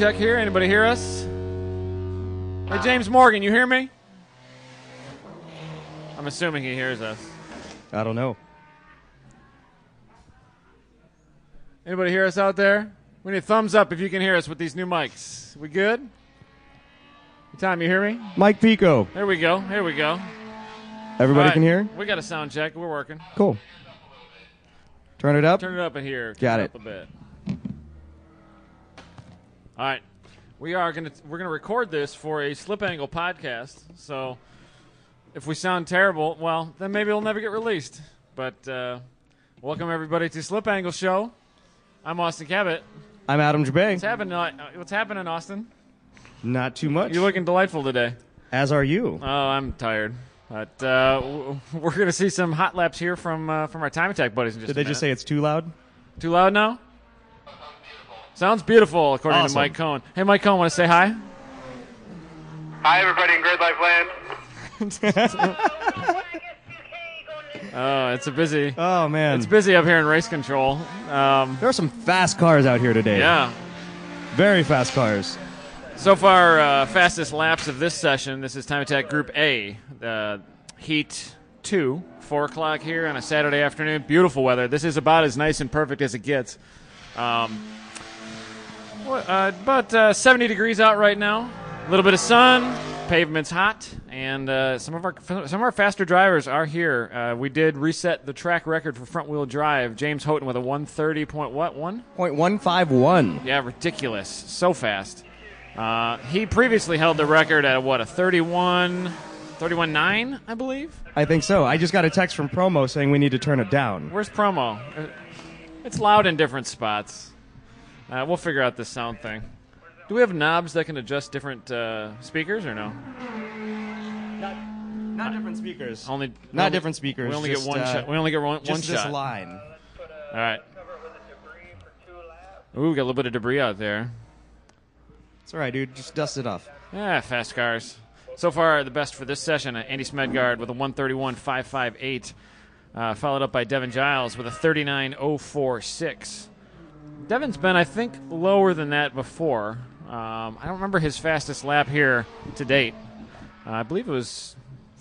check here. Anybody hear us? Hey, James Morgan, you hear me? I'm assuming he hears us. I don't know. Anybody hear us out there? We need a thumbs up if you can hear us with these new mics. We good? Tom, you hear me? Mike Pico. There we go. Here we go. Everybody right, can hear? We got a sound check. We're working. Cool. Turn it up. Turn it up in here. Got Turn it. Up a bit. All right. We are gonna we're gonna record this for a slip angle podcast. So if we sound terrible, well, then maybe it'll never get released. But uh, welcome everybody to Slip Angle Show. I'm Austin Cabot. I'm Adam What's happening? Uh, what's happening, Austin? Not too much. You're looking delightful today. As are you. Oh, I'm tired. But uh, w- we're going to see some hot laps here from uh, from our time attack buddies. In just Did a they just minute. say it's too loud? Too loud now? Sounds beautiful, according Awesome. to Mike Cohn. Hey, Mike Cohn, want to say hi? Hi, everybody in Grid Life Land. Oh, it's a busy. Oh man, It's busy up here in race control. Um, there are some fast cars out here today. yeah. very fast cars. So far, uh, fastest laps of this session. This is Time Attack Group A, uh, Heat Two, four o'clock here on a Saturday afternoon. Beautiful weather. This is about as nice and perfect as it gets. Um, what, uh, about uh, 70 degrees out right now. A little bit of sun. Pavement's hot, and uh, some of our some of our faster drivers are here. Uh, we did reset the track record for front wheel drive. James Houghton with a 130 point what one? Point one five one. Yeah, ridiculous. So fast. Uh, he previously held the record at what, a 31, 31.9, I believe? I think so. I just got a text from promo saying we need to turn it down. Where's promo? Uh, It's loud in different spots. Uh, we'll figure out this sound thing. Do we have knobs that can adjust different uh, speakers or no? Not different speakers. Only Not only- different speakers. We only just, get one uh, shot. We only get one, one Just this shot. line. All right. Ooh, we got a little bit of debris out there. It's all right, dude. Just dust it off. Yeah, fast cars. So far, the best for this session, uh, Andy Smedgard with a 131.558, uh, followed up by Devin Giles with a 39.046. Devin's been, I think, lower than that before. Um, I don't remember his fastest lap here to date. Uh, I believe it was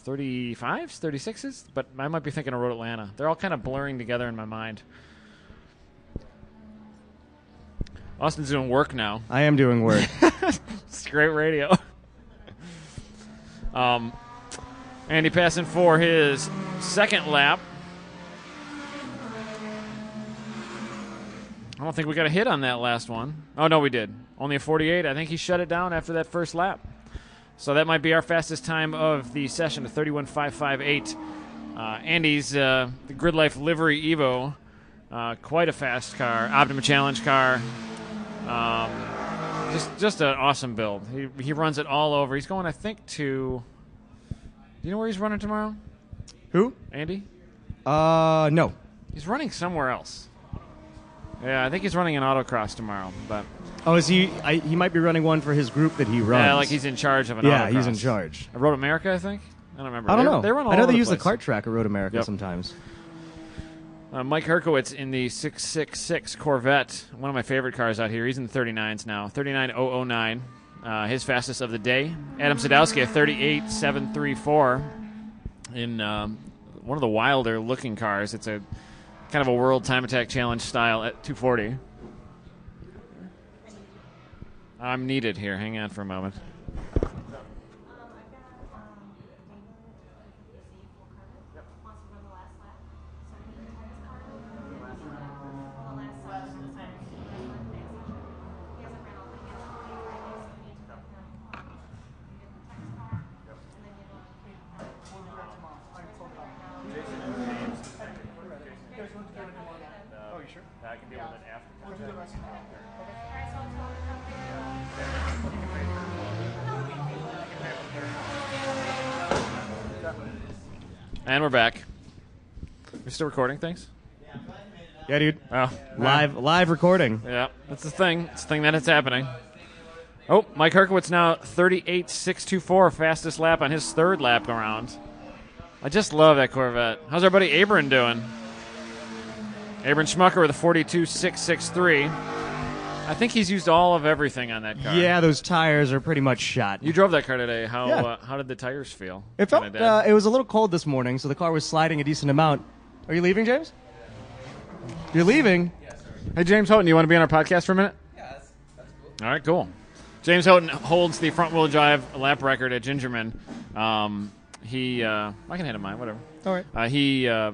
35s, 36s, but I might be thinking of Road Atlanta. They're all kind of blurring together in my mind. Austin's doing work now. I am doing work. It's great radio. um, Andy passing for his second lap. I don't think we got a hit on that last one. Oh no, we did. Only a 48. I think he shut it down after that first lap. So that might be our fastest time of the session, a 31.558. Uh, Andy's uh, the Grid Life Livery Evo, uh, quite a fast car, Optima Challenge car. Um, just just an awesome build. He he runs it all over. He's going, I think, to. Do you know where he's running tomorrow, Who? Andy? Uh, no. He's running somewhere else. Yeah, I think he's running an autocross tomorrow. But Oh, is he? I, he might be running one for his group that he runs. yeah, like he's in charge of an autocross. Yeah, autocross. he's in charge. Road America, I think. I don't remember. I don't They- know. They run all I know over they the use the place. cart track at Road America Yep. sometimes. Uh, Mike Herkowitz in the 666 Corvette, one of my favorite cars out here. He's in the 39s now, 39009. Uh, his fastest of the day. Adam Sadowski, a 38734 in um, one of the wilder looking cars. It's a kind of a world time attack challenge style at 240. I'm needed here. Hang on for a moment. Oh, you sure? I can deal with it after. And we're back. We're still recording things? Yeah, dude. Oh, Live, live recording. Yeah, that's the thing. It's the thing that it's happening. Oh, Mike Herkowitz now 38.624, fastest lap on his third lap around. I just love that Corvette. How's our buddy Abram doing? Abram Schmucker with a 42.663. I think he's used all of everything on that car. Yeah, those tires are pretty much shot. You drove that car today. How Yeah. uh, how did the tires feel? It felt Kinda dead? uh, it was a little cold this morning, so the car was sliding a decent amount. Are you leaving, James? You're leaving. Hey, James Houghton, you want to be on our podcast for a minute? Yeah, that's, that's cool. All right, cool. James Houghton holds the front wheel drive lap record at Gingerman. Um, he, uh, I can hit him mine, whatever. All right. Uh, he, uh,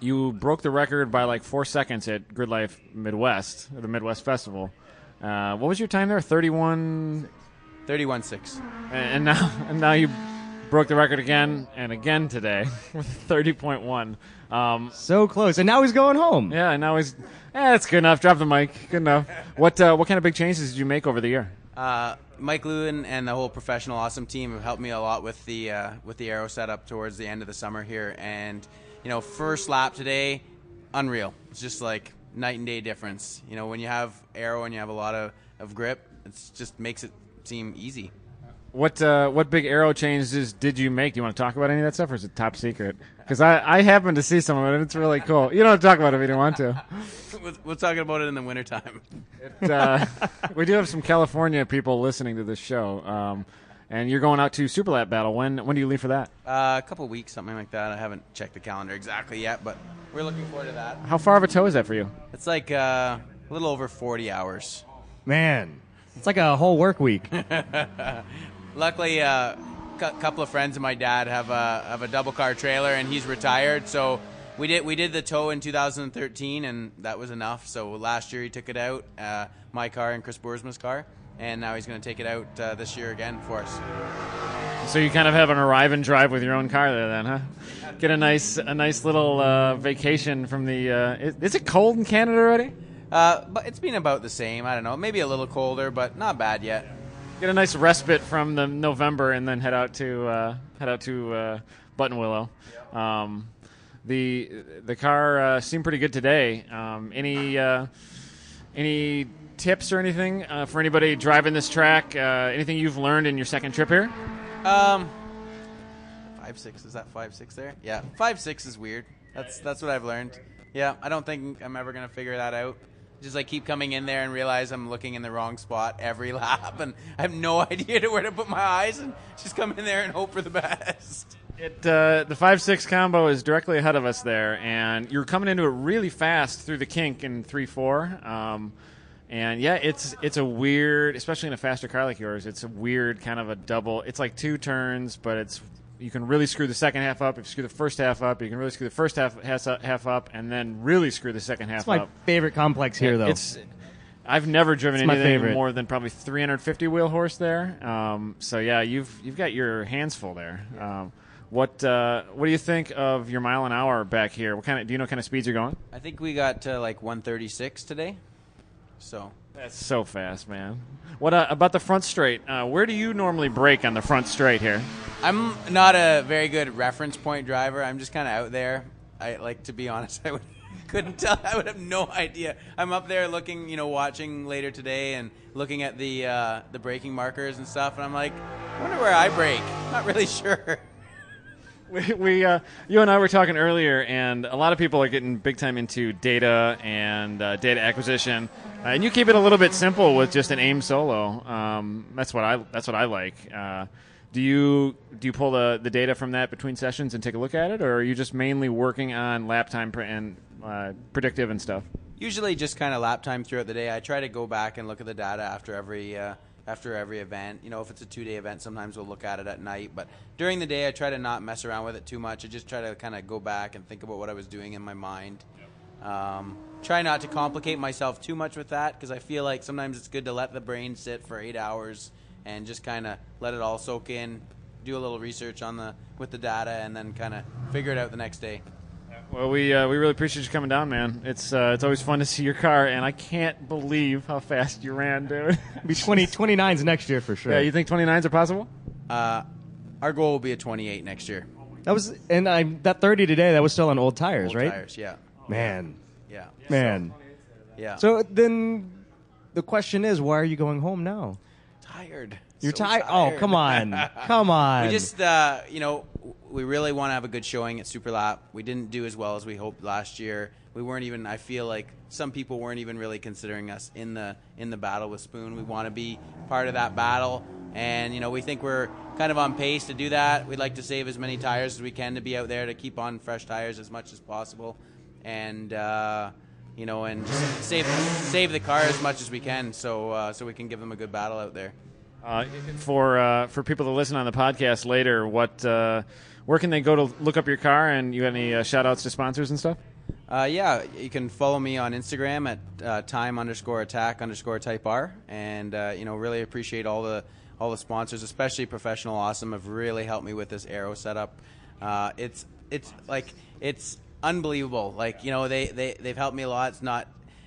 you broke the record by like four seconds at Grid Life Midwest, the Midwest Festival. Uh, what was your time there? 31. 31 6. And, and now, and now you broke the record again and again today with 30.1. Um, So close, and now he's going home. yeah, and now he's. Eh, that's good enough. Drop the mic. Good enough. What uh, what kind of big changes did you make over the year? Uh, Mike Lewin and the whole professional awesome team have helped me a lot with the uh, with the aero setup towards the end of the summer here. And you know, first lap today, unreal. It's just like night and day difference. You know, when you have aero and you have a lot of, of grip, it just makes it seem easy. What uh, what big aero changes did you make? Do you want to talk about any of that stuff, or is it top secret? Because I, I happened to see some of it, and it's really cool. You don't have to talk about it if you don't want to. We're- We're talking about it in the wintertime. It, uh, we do have some California people listening to this show, um, and you're going out to Super Lap Battle. When when do you leave for that? Uh, a couple weeks, something like that. I haven't checked the calendar exactly yet, but we're looking forward to that. How far of a tow is that for you? It's like uh, a little over 40 hours. Man, it's like a whole work week. Luckily, uh, cou- couple of friends of my dad have a have a double car trailer, and he's retired. So we did we did the tow in 2013, and that was enough. So last year he took it out, uh, my car and Chris Boersma's car, and now he's going to take it out uh, this year again for us. So you kind of have an arrive and drive with your own car there, then, huh? Get a nice a nice little uh, vacation from the. Uh, is, is it cold in Canada already? Uh, but it's been about the same. I don't know, maybe a little colder, but not bad yet. Get a nice respite from the November, and then head out to uh, head out to uh, Buttonwillow. Um, the the car uh, seemed pretty good today. Um, any uh, any tips or anything uh, for anybody driving this track? Uh, anything you've learned in your second trip here? Um, five six is that five six there? Yeah, five six is weird. That's that's what I've learned. Yeah, I don't think I'm ever gonna figure that out. Just like keep coming in there and realize I'm looking in the wrong spot every lap, and I have no idea to where to put my eyes, and just come in there and hope for the best. It uh, the five six combo is directly ahead of us there, and you're coming into it really fast through the kink in three four. Um, and yeah, it's it's a weird, especially in a faster car like yours. It's a weird kind of a double. It's like two turns, but it's you can really screw the second half up. If you screw the first half up, you can really screw the first half half, half up, and then really screw the second half It's my up. favorite complex here, though. It's I've never driven It's anything more than probably 350 wheel horse there. Um, so yeah, you've you've got your hands full there. Um, what uh, what do you think of your mile an hour back here? What kind of do you know what kind of speeds you're going? I think we got to like 136 today, so That's so fast, man. What uh, about the front straight? Uh, where do you normally break on the front straight here? I'm not a very good reference point driver. I'm just kind of out there. I like to be honest. I would, couldn't tell. I would have no idea. I'm up there looking, you know, watching later today and looking at the uh, the braking markers and stuff, and I'm like, I wonder where I break. Not really sure. We, we uh, you and I were talking earlier, and a lot of people are getting big time into data and uh, data acquisition. Uh, and you keep it a little bit simple with just an AiM Solo. Um, that's what I that's what I like. Uh, do you do you pull the, the data from that between sessions and take a look at it, or are you just mainly working on lap time pr- and uh, predictive and stuff? Usually, just kind of lap time throughout the day. I try to go back and look at the data after every uh, after every event. You know, if it's a two day event, sometimes we'll look at it at night. But during the day, I try to not mess around with it too much. I just try to kind of go back and think about what I was doing in my mind. Um, try not to complicate myself too much with that because I feel like sometimes it's good to let the brain sit for eight hours and just kind of let it all soak in. Do a little research on the with the data and then kind of figure it out the next day. Well, we uh, we really appreciate you coming down, man. It's uh, it's always fun to see your car, and I can't believe how fast you ran, dude. Be 20, 29's next year for sure. yeah, you think 29s are possible? Uh, our goal will be a 28 next year. that was and I that 30 today. That was still on old tires, Old right? Tires, yeah, Man, yeah, man. yeah. So then the question is, why are you going home now? tired. You're So tired. Oh, come on, come on. We just, uh, you know, we really want to have a good showing at Super Lap. We didn't do as well as we hoped last year. We weren't even. I feel like some people weren't even really considering us in the in the battle with Spoon. We want to be part of that battle, and you know we think we're kind of on pace to do that. We'd like to save as many tires as we can to be out there to keep on fresh tires as much as possible, and. Uh, you know, and just save save the car as much as we can, so uh, so we can give them a good battle out there. Uh, for uh, for people to listen on the podcast later, what uh, where can they go to look up your car? And you got any uh, shout outs to sponsors and stuff? Uh, yeah, you can follow me on Instagram at uh, time underscore attack underscore type R, and uh, you know really appreciate all the all the sponsors, especially Professional Awesome, have really helped me with this aero setup. Uh, it's it's like it's unbelievable. Like you know they they they've helped me a lot. It's not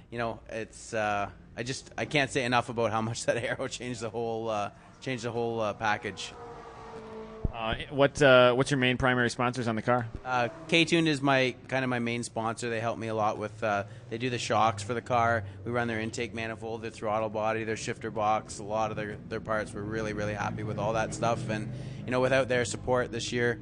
you know it's uh, I just I can't say enough about how much that aero changed the whole uh, changed the whole uh, package. Uh, what uh, what's your main primary sponsors on the car? Uh, K-Tuned is my kind of my main sponsor. They help me a lot with. Uh, they do the shocks for the car. We run their intake manifold, their throttle body, their shifter box. A lot of their their parts. We're really really happy with all that stuff. And you know, without their support this year,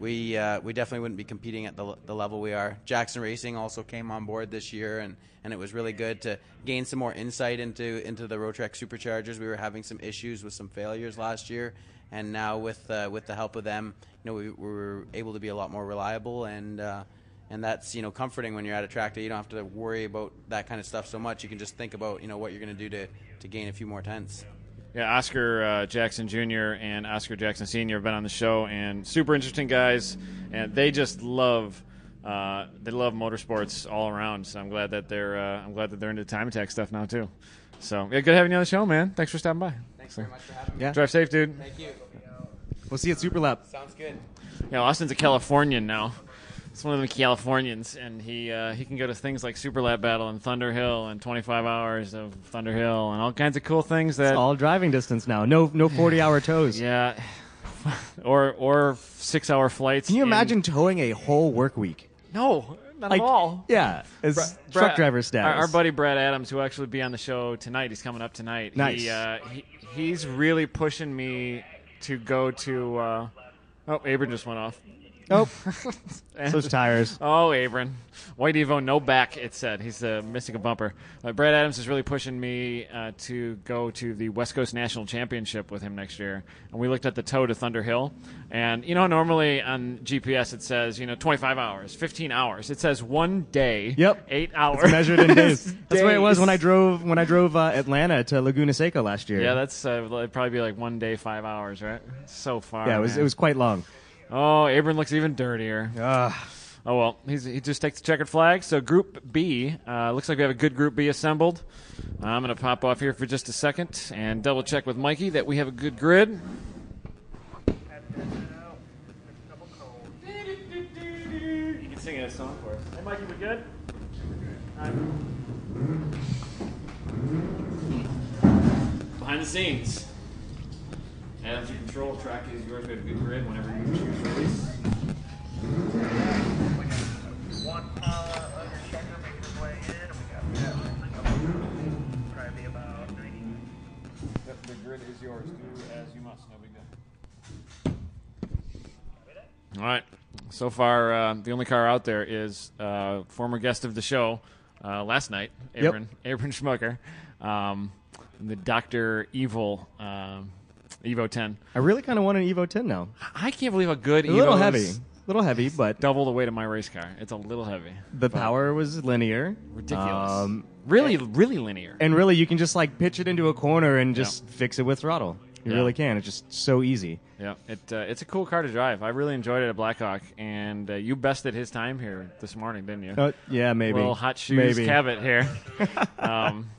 we uh, we definitely wouldn't be competing at the, the level we are. Jackson Racing also came on board this year, and, and it was really good to gain some more insight into into the Rotrex superchargers. We were having some issues with some failures last year, and now with uh, with the help of them, you know, we, we were able to be a lot more reliable, and uh, and that's you know comforting when you're at a track day. You don't have to worry about that kind of stuff so much. You can just think about you know what you're going to do to to gain a few more tenths. Yeah, Oscar uh, Jackson Jr. and Oscar Jackson Sr. have been on the show, and super interesting guys, and they just love. Uh, they love motorsports all around, so I'm glad that they're uh, I'm glad that they're into time attack stuff now too. So yeah, good having you on the show, man. Thanks for stopping by. Thanks very much for having me. Yeah. Drive safe, dude. Thank you. We'll see you at Super Lap. Sounds good. Yeah, Austin's a Californian now. It's one of the Californians, and he uh, he can go to things like Super Lap Battle and Thunderhill and 25 hours of Thunderhill and all kinds of cool things that. It's all driving distance now. No no 40 hour tows. yeah, or or six hour flights. Can you in- imagine towing a whole work week? No, not Like, at all. Yeah, as Bra- truck Brad- driver status. Our, our buddy Brad Adams, who will actually be on the show tonight, he's coming up tonight. Nice. He, uh, he, he's really pushing me to go to. Uh, oh, Abram just went off. Oh, those tires. Oh, Abram. White Evo, no back, it said. He's uh, missing a bumper. Uh, Brad Adams is really pushing me uh, to go to the West Coast National Championship with him next year. And we looked at the tow to Thunderhill. And, you know, normally on GPS it says, you know, 25 hours, 15 hours. It says one day, Yep. eight hours. It's measured in days. That's the way it was when I drove when I drove uh, Atlanta to Laguna Seca last year. Yeah, that's uh, it'd probably be like one day, five hours, right? So far. yeah. It was man. it was quite long. Oh, Abram looks even dirtier. Uh, Oh well, he's, he just takes the checkered flag. So Group B uh, looks like we have a good Group B assembled. I'm going to pop off here for just a second and double check with Mikey that we have a good grid. You can sing a song for us. Hey, Mikey, we good? Behind the scenes. Adams, you control track is yours. We have a good grid whenever you choose release. One uh, under checker makes his way in, and we got probably about 90. The, the grid is yours. Do as you must. No big deal. All right. So far, uh, the only car out there is uh, former guest of the show uh, last night, Yep. Aaron Aaron Schmucker, um, the Doctor Evil um, Evo 10. I really kind of want an Evo 10 now. I can't believe how good A Evo little heavy, a little heavy, but Double the weight of my race car. It's a little heavy. the power was linear. Ridiculous. Um, really, really linear. and really, you can just like pitch it into a corner and just fix it with throttle. You Yeah. really can. It's just so easy. Yeah, it uh, it's a cool car to drive. I really enjoyed it at Blackhawk, and uh, you bested his time here this morning, didn't you? Uh, yeah, maybe. Little hot shoes maybe. Cabot here. um,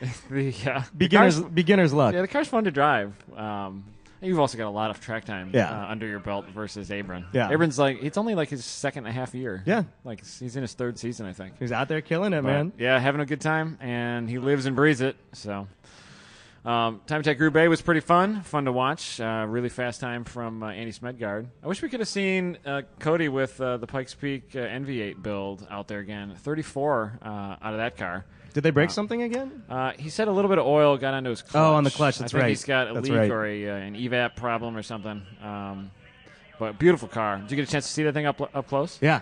uh, Beginners, car's- beginner's luck. yeah, the car's fun to drive. Um, you've also got a lot of track time Yeah. uh, under your belt versus Abram. Yeah. Abram's like it's only like his second and a half year. Yeah. like he's in his third season, I think. He's out there killing it, But, man. Yeah, having a good time, and he lives and breathes it. So, um, Time Attack Group A was pretty fun, fun to watch. Uh, really fast time from uh, Andy Smedgard. I wish we could have seen uh, Cody with uh, the Pikes Peak uh, NV8 build out there again. 34 uh, out of that car. Did they break something again? Uh, he said a little bit of oil got onto his clutch. Oh, on the clutch, I that's think right. He's got a That's leak right. or a, uh, an evap problem or something. Um, But beautiful car. Did you get a chance to see that thing up up close? Yeah.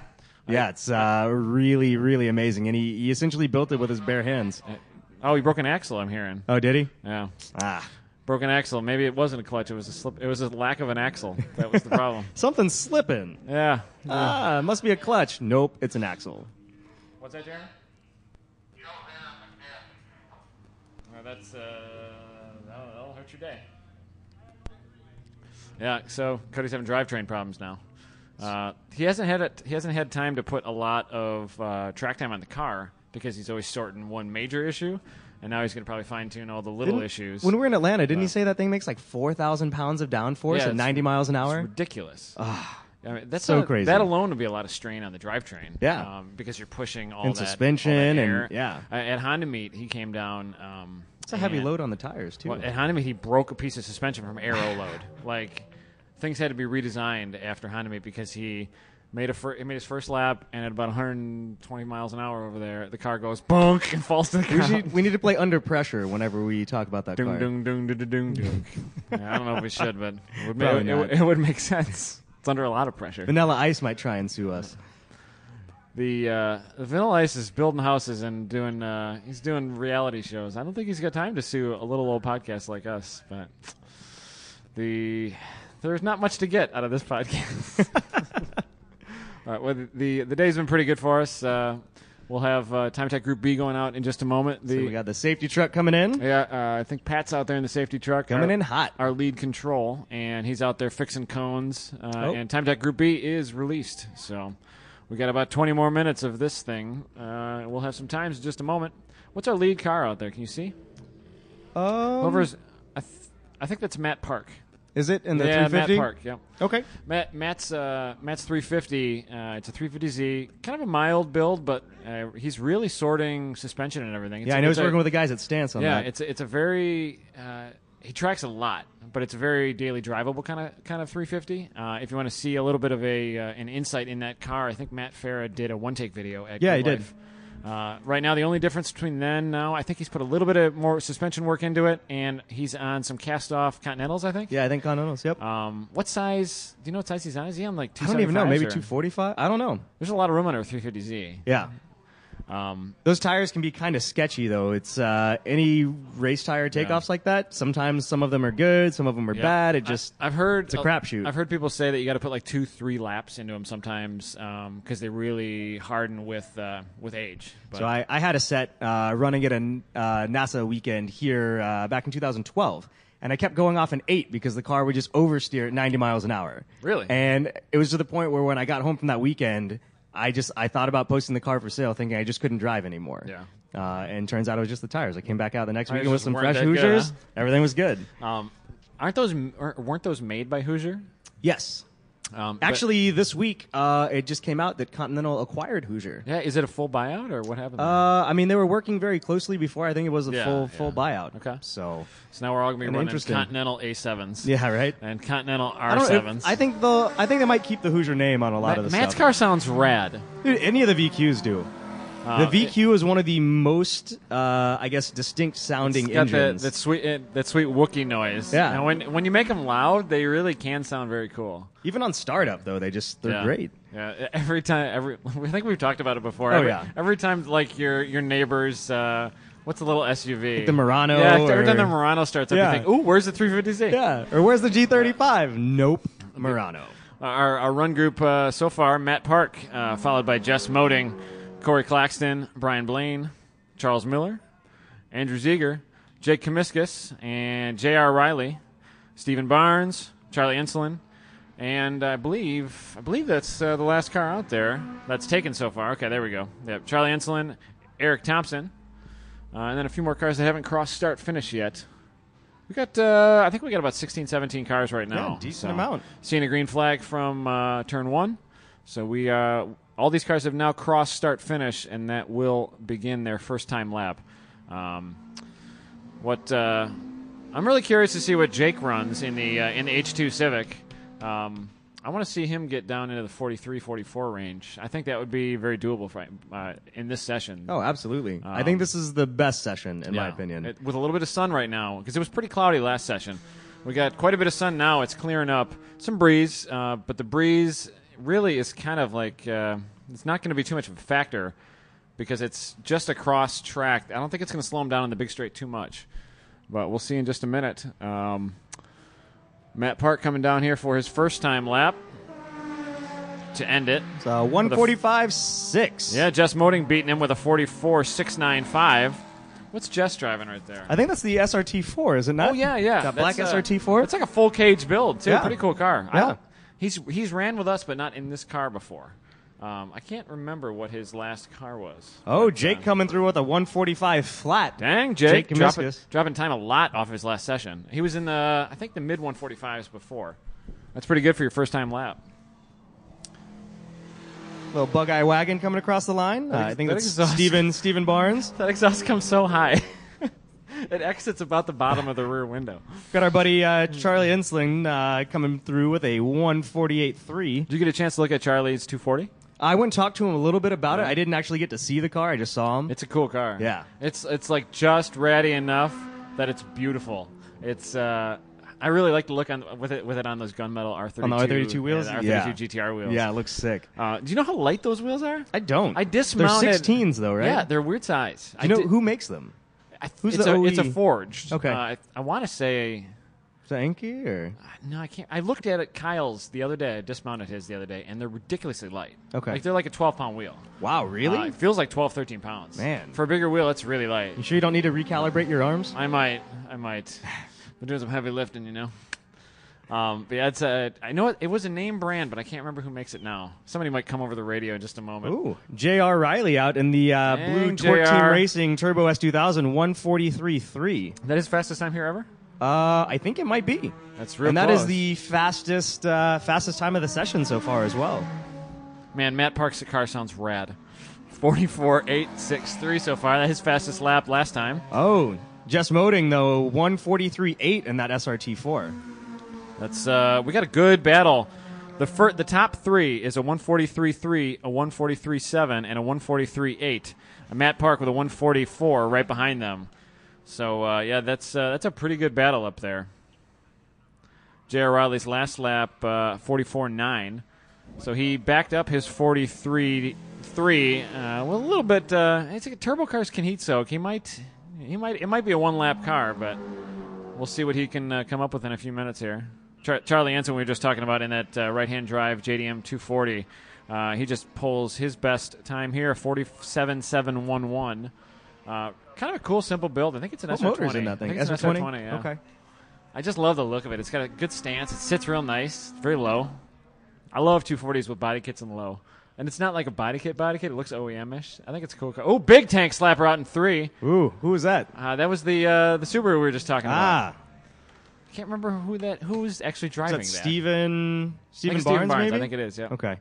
Yeah, it's uh, really, really amazing. And he, he essentially built it with his bare hands. Oh, he broke an axle. I'm hearing. Oh, did he? Yeah, Ah. broken axle. Maybe it wasn't a clutch. It was a slip. It was a lack of an axle. That was the problem. Something's slipping. yeah. Ah, it must be a clutch. Nope, it's an axle. What's that, Jeremy? Well, that's uh, that'll, that'll hurt your day. Yeah, so Cody's having drivetrain problems now. Uh, he hasn't had it. He hasn't had time to put a lot of uh, track time on the car because he's always sorting one major issue, and now he's going to probably fine tune all the little Didn't- issues. When we were in Atlanta, didn't he say that thing makes like 4,000 pounds of downforce Yeah, at 90 miles an It's hour? ridiculous. I mean, that's so a- crazy. That alone would be a lot of strain on the drivetrain. Yeah. um, because you're pushing all And that all that suspension and- yeah. Uh, at Honda Meet, he came down. Um, It's a heavy and- load on the tires, too. Well, at Meet, he broke a piece of suspension from aero load. Like things had to be redesigned after Meet because he made a fir- he made his first lap and at about 120 miles an hour over there, the car goes bonk and falls to the we, ground. should, we need to play under pressure whenever we talk about that Dung, car. dung, dung, dung, dung, dung. Yeah, I don't know if we should, but it would, make, it, would- it would make sense. It's under a lot of pressure. Vanilla Ice might try and sue us. The uh, Vanilla Ice is building houses and doing uh, he's doing reality shows. I don't think he's got time to sue a little old podcast like us, but the there's not much to get out of this podcast. All right, well, the, the the day's been pretty good for us. Uh, we'll have uh, Time Attack Group B going out in just a moment. So we got the safety truck coming in. yeah, uh, I think Pat's out there in the safety truck. Coming Our- in hot. Our lead control, and he's out there fixing cones. Uh, Oh. And Time Attack Group B is released, so we got about 20 more minutes of this thing. Uh, we'll have some times in just a moment. What's our lead car out there? Can you see? Um, Whoever's, I, th- I think that's Matt Park. is it in the yeah, 350? Matt Park. Yep. Okay. Matt, Matt's uh, Matt's 350. Uh, it's a 350Z, kind of a mild build, but uh, he's really sorting suspension and everything. It's Yeah, a- I know he's a- working with the guys at Stance on yeah, that. Yeah, it's a, it's a very uh, he tracks a lot, but it's a very daily drivable kind of kind of 350. Uh, if you want to see a little bit of a uh, an insight in that car, I think Matt Farah did a one take video at Yeah, Good he did. Uh, right now, the only difference between then and now, I think he's put a little bit of more suspension work into it, and he's on some cast off Continentals. I think. yeah, I think Continentals. Yep. Um, what size? Do you know what size he's on? Is he on like? I don't even know. Maybe 245. I don't know. There's a lot of room on our 350Z. Yeah. Um, Those tires can be kind of sketchy, though. It's uh, any race tire takeoffs like that. Sometimes some of them are good, some of them are Yeah. bad. It just I, have heard it's a crapshoot. I've heard people say that you got to put like two, three laps into them sometimes because they really harden with uh, with age. But So I, I had a set uh, running at a uh, NASA weekend here uh, back in 2012, and I kept going off an eight because the car would just oversteer at 90 miles an hour. Really? And it was to the point where when I got home from that weekend, I just I thought about posting the car for sale, thinking I just couldn't drive anymore. Yeah. Uh, and turns out it was just the tires. I came back out the next Tires weekend with just some weren't fresh that good, Hoosiers. huh? Everything was good. um, aren't those weren't those made by Hoosier? Yes. Um, but- Actually, this week uh, it just came out that Continental acquired Hoosier. yeah. Is it a full buyout or what happened? Uh, I mean, they were working very closely before. I think it was a Yeah, full yeah. full buyout. Okay. So so now we're all gonna be running. Continental A7s. yeah, right. And Continental I know. R7s. if- I think the I think they might keep the Hoosier name on a lot of the Matt's stuff. car sounds rad. Dude, any of the VQs do. Uh, the VQ is one of the most, uh, I guess, distinct sounding It's got that, engines. that sweet uh, that sweet Wookie noise. Yeah. And when when you make them loud, they really can sound very cool. Even on startup, though, they just they're yeah. great. Yeah, every time, every I think we've talked about it before. Oh, every, yeah. Every time, like your your neighbors, uh, what's a little SUV? the Murano Yeah, every time the Murano starts up, Yeah. you think, "Ooh, where's the 350Z?" Yeah. Or where's the G35? Nope. Murano. Our, our run group uh, so far: Matt Park, uh, followed by Jess Moding, Corey Claxton, Brian Blaine, Charles Miller, Andrew Ziegler, Jake Kamiskus, and J.R. Riley, Stephen Barnes, Charlie Insulin, and I believe I believe that's uh, the last car out there that's taken so far. Okay, there we go. Yep, Charlie Insulin, Eric Thompson, uh, and then a few more cars that haven't crossed start finish yet. We got, uh, I think we got about 16, 17 cars right now. Yeah, decent So, amount. Seeing a green flag from uh, turn one. So we, uh, all these cars have now crossed start finish, and that will begin their first time lap. Um, what uh, I'm really curious to see what Jake runs in the uh, in the H2 Civic. Um, I want to see him get down into the 43, 44 range. I think that would be very doable for, uh, in this session. Oh, absolutely. I Um, think this is the best session, in my opinion. It- with a little bit of sun right now, because it was pretty cloudy last session. We got quite a bit of sun now. It's clearing up. Some breeze, uh, but the breeze really is kind of like uh, it's not going to be too much of a factor because it's just across track. I don't think it's going to slow him down on the big straight too much, but we'll see in just a minute. Um, Matt Park coming down here for his first time lap to end it. So 145 6. Yeah, Jess Moding beating him with a 44 695. What's Jess driving right there? I think that's the SRT4, is it not? Oh yeah, yeah. That black That's, uh, SRT4? It's like a full cage build too. Yeah. Pretty cool car. I Yeah. He's he's ran with us, but not in this car before. Um, I can't remember what his last car was. oh, Jake uh, coming through with a 145 flat. Dang, Jake, Jake dropping, dropping time a lot off his last session. He was in the I think the mid 145s before. That's pretty good for your first time lap. Little bug eye wagon coming across the line. Uh, I think that that's exhaust- Steven, Steven Barnes. That exhaust comes so high. it exits about the bottom of the rear window. Got our buddy uh, Charlie Insling uh, coming through with a 148.3. Did you get a chance to look at Charlie's 240? I went and talked to him a little bit about it. I didn't actually get to see the car. I just saw him. It's a cool car. Yeah. It's it's like just ratty enough that it's beautiful. It's uh I really like to look on with it with it on those gunmetal R32 On the R32 wheels? yeah, the Yeah. R32 GTR wheels. yeah, it looks sick. Uh, do you know how light those wheels are? I don't. I dismounted. They're 16s though, right? Yeah, they're weird size. Do you know di- who makes them? I, who's it's the a, It's a forged. Okay. Uh, I, I want to say Is that Enkei or? no, I can't. I looked at it Kyle's the other day. I dismounted his the other day, and they're ridiculously light. Okay. like they're like a 12 pound wheel. Wow, really? Uh, it feels like 12, 13 pounds. Man. for a bigger wheel, it's really light. you sure you don't need to recalibrate your arms? I might. I might. Been doing some heavy lifting, you know. Um, but yeah, it's a. I know it, it was a name brand, but I can't remember who makes it now. Somebody might come over the radio in just a moment. Ooh, J.R. Riley out in the uh, blue Torque Team Racing Turbo S2000 143.3. That is fastest time here ever. Uh, I think it might be. That's real and that is the fastest uh, fastest time of the session so far as well. Man, Matt Parks' car sounds rad. Forty-four eight six three so far. That's his fastest lap last time. Oh, Jess Moding though 143.8 in that SRT4. That's uh, we got a good battle. The fir- the top three is a 143.3, a 143.7, and a 143.8. Uh, Matt Park with a 144 right behind them. So uh, yeah, that's uh, that's a pretty good battle up there. J.R. Riley's last lap, uh, 44.9. So he backed up his 43.3. Uh, well, a little bit. Uh, it's like turbo cars can heat soak. He might, he might. It might be a one lap car, but we'll see what he can uh, come up with in a few minutes here. Char- Charlie Anson, we were just talking about in that uh, right hand drive JDM 240. Uh, he just pulls his best time here, 47.711. Uh, kind of a cool, simple build. I think it's an What SR20. motor's in that thing? I think it's an SR20? SR20, yeah. Okay. I just love the look of it. It's got a good stance. It sits real nice. It's very low. I love 240s with body kits and low. And it's not like a body kit body kit. It looks OEM-ish. I think it's a cool car. Oh, big tank slapper out in three. Ooh, who was that? Uh, that was the uh, the Subaru we were just talking about. Ah, can't remember who that who's actually is driving that that. Steven Steven Barnes, Steven Barnes. maybe? I think it is. Yeah. Okay.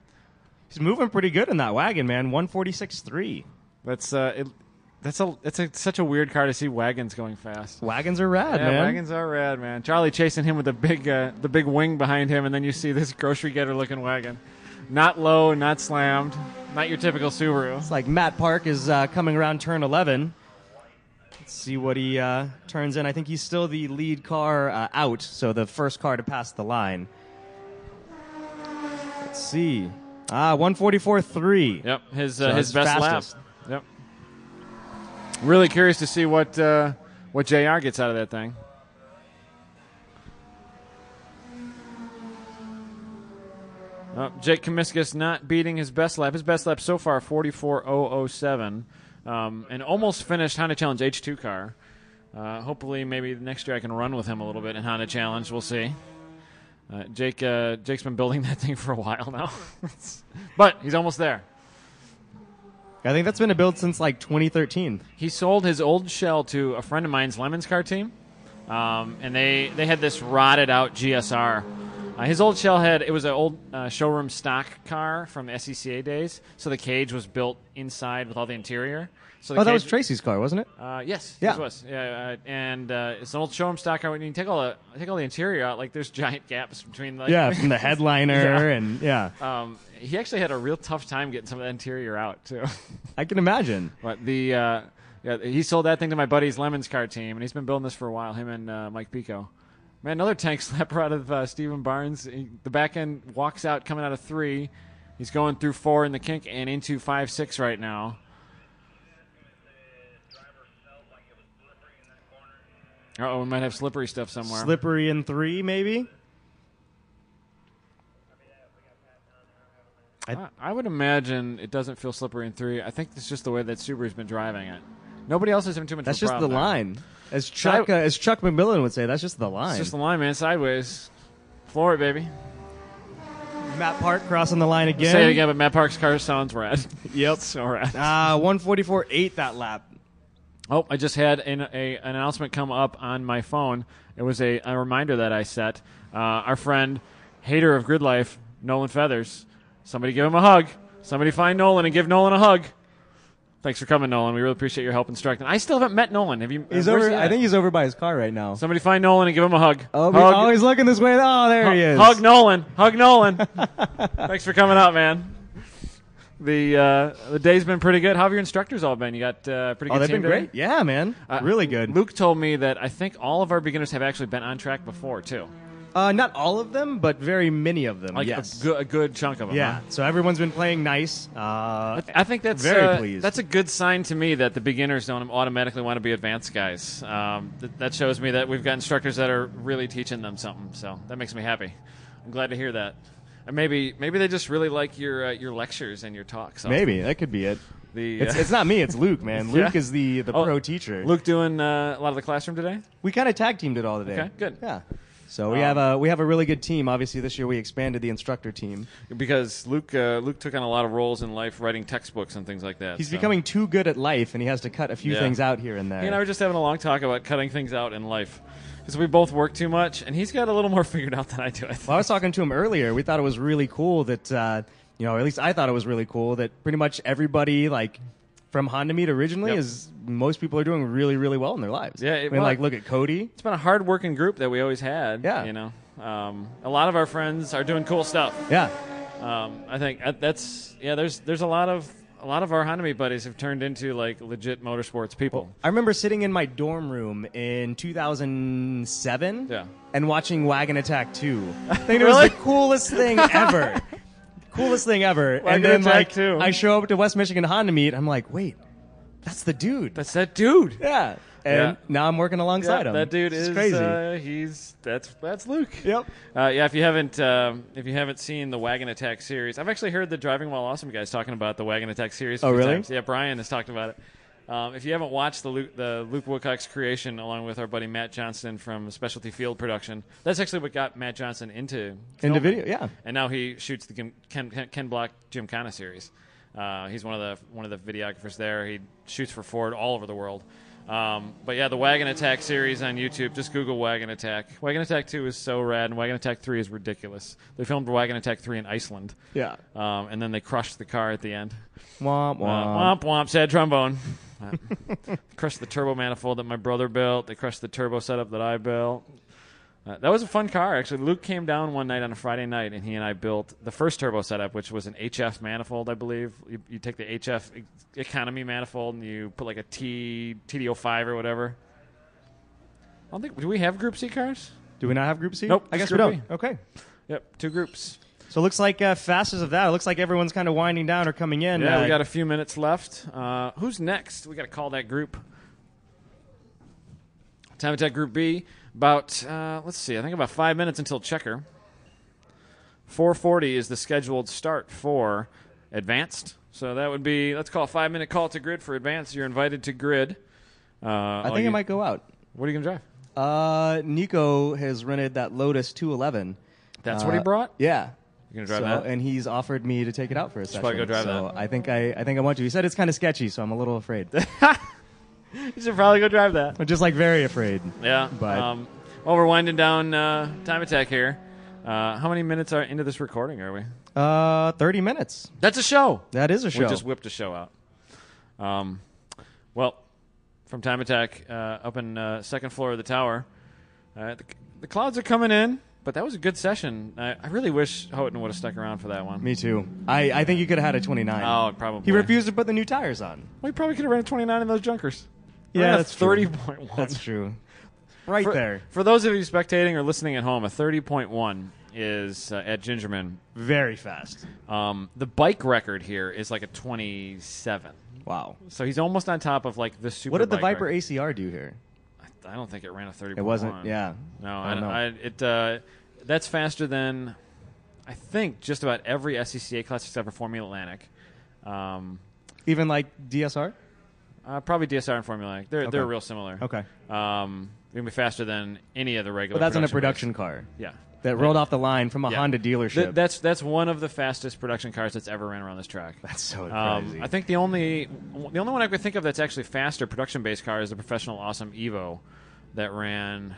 He's moving pretty good in that wagon, man. 146.3. That's uh, it, that's a it's a, such a weird car to see wagons going fast. Wagons are rad, yeah, man. wagons are rad, man. Charlie chasing him with the big uh, the big wing behind him, and then you see this grocery getter looking wagon, not low, not slammed, not your typical Subaru. It's like Matt Park is uh, coming around turn 11. Let's see what he uh, turns in. I think he's still the lead car uh, out, so the first car to pass the line. Let's see. Ah, 144.3. Yep, his uh, his his best fastest. lap. Yep. Really curious to see what uh, what Jr. gets out of that thing. Oh, Jake Kamiskas not beating his best lap. His best lap so far, 44.007. Um, and almost finished Honda Challenge H2 car. Uh, hopefully, maybe next year I can run with him a little bit in Honda Challenge. We'll see. Uh, Jake, uh, Jake's been building that thing for a while now, but he's almost there. I think that's been a build since like 2013. He sold his old shell to a friend of mine's Lemons car team, um, and they they had this rotted out GSR. Uh, his old shell had it was an old uh, showroom stock car from the SCCA days, so the cage was built inside with all the interior. So the Oh, that was Tracy's car, wasn't it? Uh, yes, Yeah. it was. Yeah, uh, and uh, it's an old showroom stock car. When you take all the take all the interior out, like there's giant gaps between. Like, Yeah, from the headliner Yeah. and yeah. Um, he actually had a real tough time getting some of the interior out too. I can imagine. But the uh, yeah, he sold that thing to my buddy's Lemons car team, and he's been building this for a while. Him and uh, Mike Pico. Man, another tank slapper out of uh, Stephen Barnes. He- the back end walks out coming out of three. He's going through four in the kink and into five six right now. Uh oh, we might have slippery stuff somewhere. Slippery in three, maybe. I, I would imagine it doesn't feel slippery in three. I think it's just the way that Subaru's been driving it. Nobody else is having too much. That's of a just the problem there. line. As Chuck, uh, as Chuck McMillan would say, that's just the line. It's just the line, man. Sideways. Floor it, baby. Matt Park crossing the line again. Say it again, but Matt Park's car sounds rad. Yep. so rad. Uh, 144.8 that lap. Oh, I just had an, a, an announcement come up on my phone. It was a, a reminder that I set. Uh, our friend, hater of grid life, Nolan Feathers. Somebody give him a hug. Somebody find Nolan and give Nolan a hug. Thanks for coming, Nolan. We really appreciate your help instructing. I still haven't met Nolan. Have you? He's uh, over. he I think he's over by his car right now. Somebody find Nolan and give him a hug. Oh, hug, oh, he's looking this way. Oh, there he is. hug Nolan. Hug Nolan. Thanks for coming out, man. The uh, the day's been pretty good. How have your instructors all been? You got uh, pretty good Oh, they've been today? great. Yeah, man. Uh, really good. Luke told me that I think all of our beginners have actually been on track before too. Uh, not all of them, but very many of them. Like yes. a, good, a good chunk of them. yeah. huh? So everyone's been playing nice. Uh, I think that's Very uh, pleased. That's a good sign to me that the beginners don't automatically want to be advanced guys. Um, th- that shows me that we've got instructors that are really teaching them something. So that makes me happy. I'm glad to hear that. And maybe maybe they just really like your uh, your lectures and your talks. maybe that could be it. The, It's, uh, it's not me. It's Luke, man. Yeah? Luke is the the Oh, pro teacher. Luke doing uh, a lot of the classroom today. we kind of tag teamed it all today. Okay, good. Yeah. So we Um, have a we have a really good team. Obviously, this year we expanded the instructor team. because Luke uh, Luke took on a lot of roles in life, writing textbooks and things like that. He's so. becoming too good at life, and he has to cut a few Yeah. things out here and there. He and I were just having a long talk about cutting things out in life because we both work too much, and he's got a little more figured out than I do. I think. Well, I was talking to him earlier. We thought it was really cool that, uh, you know, at least I thought it was really cool that pretty much everybody, like, from Honda Meet originally, Yep. is most people are doing really, really well in their lives. Yeah, it- I mean, like, look at Cody. it's been a hard working group that we always had. Yeah. you know, um, a lot of our friends are doing cool stuff. Yeah. Um, I think that's yeah. There's there's a lot of a lot of our Honda Meet buddies have turned into like legit motorsports people. I remember sitting in my dorm room in 2007 Yeah. and watching Wagon Attack 2. I think it Really? was the coolest thing ever. Coolest thing ever. Wagon and then, like, 2. I show up to West Michigan Honda Meet. I'm like, wait, that's the dude. That's that dude. yeah. And Yeah. now I'm working alongside Yeah, him. that dude It's is crazy. Uh, he's that's that's Luke. Yep. Uh, yeah, if you haven't um, if you haven't seen the Wagon Attack series, I've actually heard the Driving While Awesome guys talking about the Wagon Attack series. Oh, really? times. Yeah, Brian has talked about it. Um, if you haven't watched the Luke, the Luke Woodcock's creation, along with our buddy Matt Johnston from Specialty Field Production, that's actually what got Matt Johnson into Into video, yeah. And now he shoots the Ken, Ken, Ken Block Gymkhana series. Uh, he's one of the one of the videographers there. He shoots for Ford all over the world. Um, but yeah, the Wagon Attack series on YouTube. Just Google Wagon Attack. Wagon Attack Two is so rad, and Wagon Attack Three is ridiculous. They filmed Wagon Attack Three in Iceland, Yeah. um, and then they crushed the car at the end. Womp Uh, womp. womp womp, sad trombone. Crushed the turbo manifold that my brother built. They crushed the turbo setup that I built. Uh, that was a fun car, actually. Luke came down one night on a Friday night, and he and I built the first turbo setup, which was an HF manifold, I believe. You, you take the HF economy manifold and you put like a T TD05 or whatever. I don't think. Do we have Group C cars? Do we not have Group C? Nope, I guess we don't. Okay. Yep, two groups. So it looks like uh, fastest of that. It looks like everyone's kind of winding down or coming in. Yeah, Uh, we got a few minutes left. Uh, who's next? We got to call that group. Time attack group B. About uh, let's see. I think about five minutes until checker. 4:40 is the scheduled start for advanced. So that would be let's call a five minute call to grid for advanced. You're invited to grid. Uh, I think it might go out. What are you gonna drive? Uh, Nico has rented that Lotus 211. That's what he Uh, brought. Yeah. You gonna drive So- that? And he's offered me to take it out for a session. probably go drive so that. I think I, I think I want to. He said it's kind of sketchy, so I'm a little afraid. You should probably go drive that. I'm just like very afraid. Yeah. But- um, well, we're winding down uh, time attack here. Uh, how many minutes are into this recording? Are we? Uh, 30 minutes. That's a show. That is a show. We just whipped a show out. Um, well, from Time Attack uh, up in uh, second floor of the tower, uh, the, the clouds are coming in, but that was a good session. I, I really wish Houghton would have stuck around for that one. Me too. I, I think you could have had a 29. Oh, probably. He refused to put the new tires on. We probably could have ran a 29 in those junkers. Yeah, Ran a that's true. 30.1. That's true. right for, there. For those of you spectating or listening at home, a 30.1 is uh, at Gingerman. Very fast. Um, the bike record here is like a 27. Wow. So he's almost on top of like the super. What did the bike Viper record. ACR do here? I don't think it ran a 30. It wasn't. Yeah. No, I I, don't know. I, it uh, that's faster than I think just about every SCCA class except for Formula Atlantic. Um, Even like DSR. uh, probably DSR and Formula Atlantic. They're Okay. they're real similar. Okay. Um, gonna be faster than any of the regular. But that's in a production production car. Yeah. That rolled off the line from a Yeah. Honda dealership. Th- that's that's one of the fastest production cars that's ever ran around this track. That's so Um, crazy. I think the only the only one I could think of that's actually faster production based car is the professional awesome Evo that ran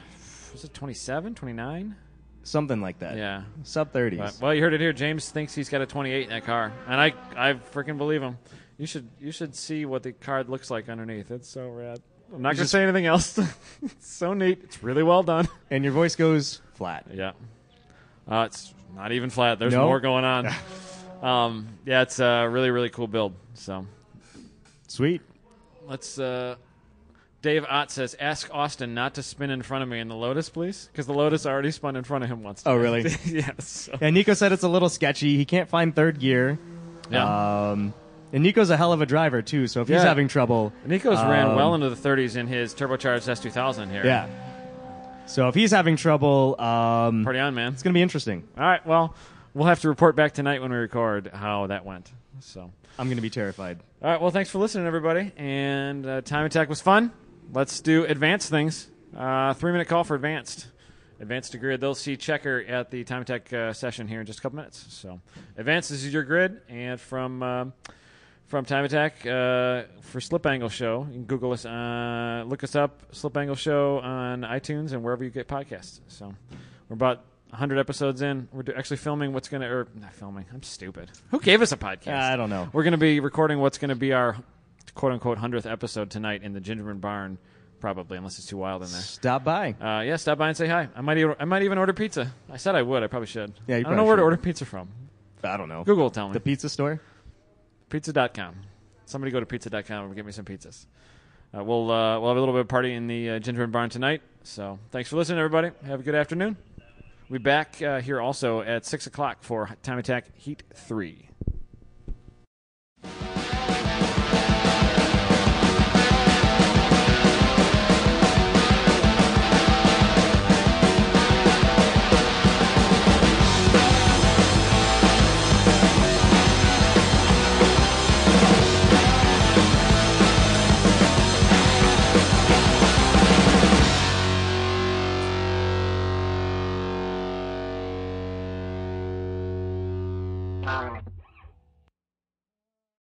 was it 27, 29? Something like that. Yeah. Sub 30s. But, well, you heard it here. James thinks he's got a 28 in that car, and I I freaking believe him. You should you should see what the card looks like underneath. It's so rad. I'm not gonna just- say anything else. it's so neat. It's really well done. and your voice goes flat. Yeah. Uh, it's not even flat. There's No? more going on. um, yeah, it's a really really cool build. So Sweet. let's. Uh, Dave Ott says, "Ask Austin not to spin in front of me in the Lotus, please, because the Lotus already spun in front of him once." Oh, really? yes. Yeah, Nico said it's a little sketchy. He can't find third gear. Yeah. Um, and Nico's a hell of a driver too. So if he's having trouble, Nico's ran um, well into the 30s in his turbocharged S2000 here. yeah. So if he's having trouble, um, Party on, man. it's going to be interesting. All right. Well, we'll have to report back tonight when we record how that went. So, I'm going to be terrified. all right. Well, thanks for listening, everybody. And uh, time attack was fun. Let's do advanced things. Uh, three minute call for advanced. Advanced to grid. They'll see checker at the time attack uh, session here in just a couple minutes. So, advanced. This is your grid, and from. From Time Attack uh, for Slip Angle Show. You can Google us, uh, look us up, Slip Angle Show on iTunes and wherever you get podcasts. So we're about 100 episodes in. We're do- actually filming what's going to, or not filming, I'm stupid. Who gave us a podcast? I don't know. We're going to be recording what's going to be our quote unquote 100th episode tonight in the Gingerman Barn, probably, unless it's too wild in there. Stop by. Uh, yeah, stop by and say hi. I might, even, I might even order pizza. I said I would. I probably should. Yeah, you I don't know probably where to should. order pizza from. I don't know. Google will tell me. The pizza store. Pizza.com. Somebody go to pizza.com and get me some pizzas. Uh, we'll uh, we'll have a little bit of party in the uh, Gingerman Barn tonight. So thanks for listening, everybody. Have a good afternoon. We'll be back uh, here also at six o'clock for Time Attack Heat Three.